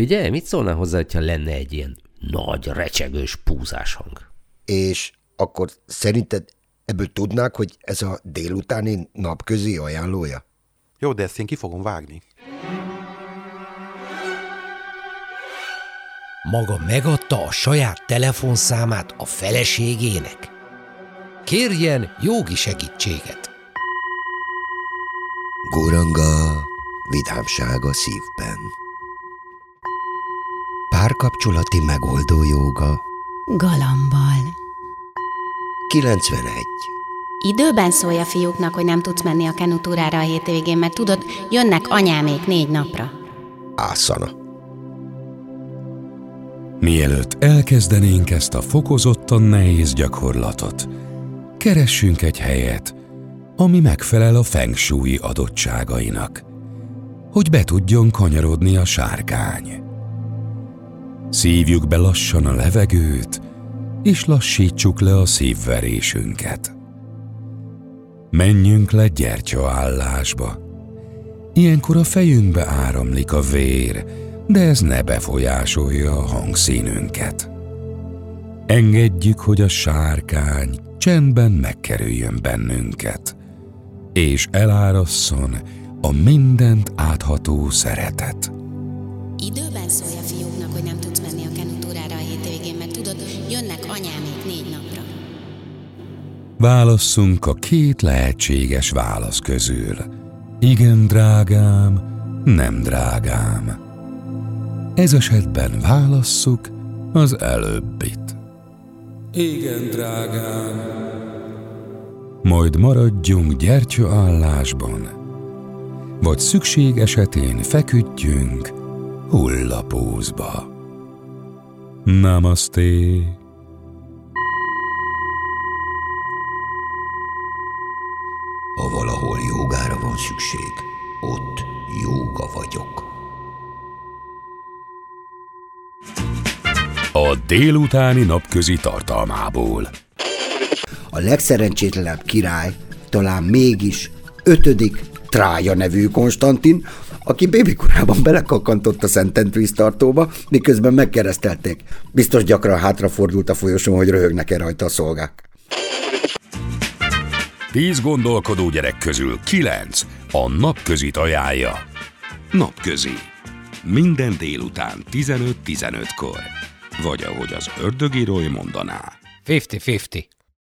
Figyelj, mit szólnál hozzá, hogyha lenne egy ilyen nagy, recsegős púzás hang? És akkor szerinted ebből tudnák, hogy ez a délutáni napközi ajánlója? Jó, de ezt én ki fogom vágni. Maga megadta a saját telefonszámát a feleségének? Kérjen jogi segítséget. Guranga, vidámság a szívben. Párkapcsolati megoldó joga. Galambal. 91. Időben szólj a fiúknak, hogy nem tudsz menni a kenutúrára a hétvégén, mert tudod, jönnek anyámék négy napra. Ászana. Mielőtt elkezdenénk ezt a fokozottan nehéz gyakorlatot, keressünk egy helyet, ami megfelel a feng shui adottságainak, hogy be tudjon kanyarodni a sárkány. Szívjuk be lassan a levegőt, és lassítsuk le a szívverésünket. Menjünk le gyertyaállásba. Ilyenkor a fejünkbe áramlik a vér, de ez ne befolyásolja a hangszínünket. Engedjük, hogy a sárkány csendben megkerüljön bennünket, és elárasszon a mindent átható szeretet. Időben szólj fiúknak, hogy nem tudsz Válasszunk a két lehetséges válasz közül. Igen, drágám, nem drágám. Ez esetben válasszuk az előbbit. Igen, drágám. Majd maradjunk gyertyaállásban, vagy szükség esetén feküdjünk hullapózba. Namaste. Ha valahol jogára van szükség, ott jóga vagyok. A délutáni napközi tartalmából. A legszerencsétlenebb király talán mégis ötödik Trája nevű Konstantin, aki bébikorában belekakantott a Szent víztartóba, miközben megkeresztelték. Biztos gyakran hátrafordult a folyosón, hogy röhögnek-e rajta a szolgák. Tíz gondolkodó gyerek közül kilenc a napközit ajánlja. Napközi. Minden délután 15-15-kor. Vagy ahogy az ördögírói mondaná. 50-50.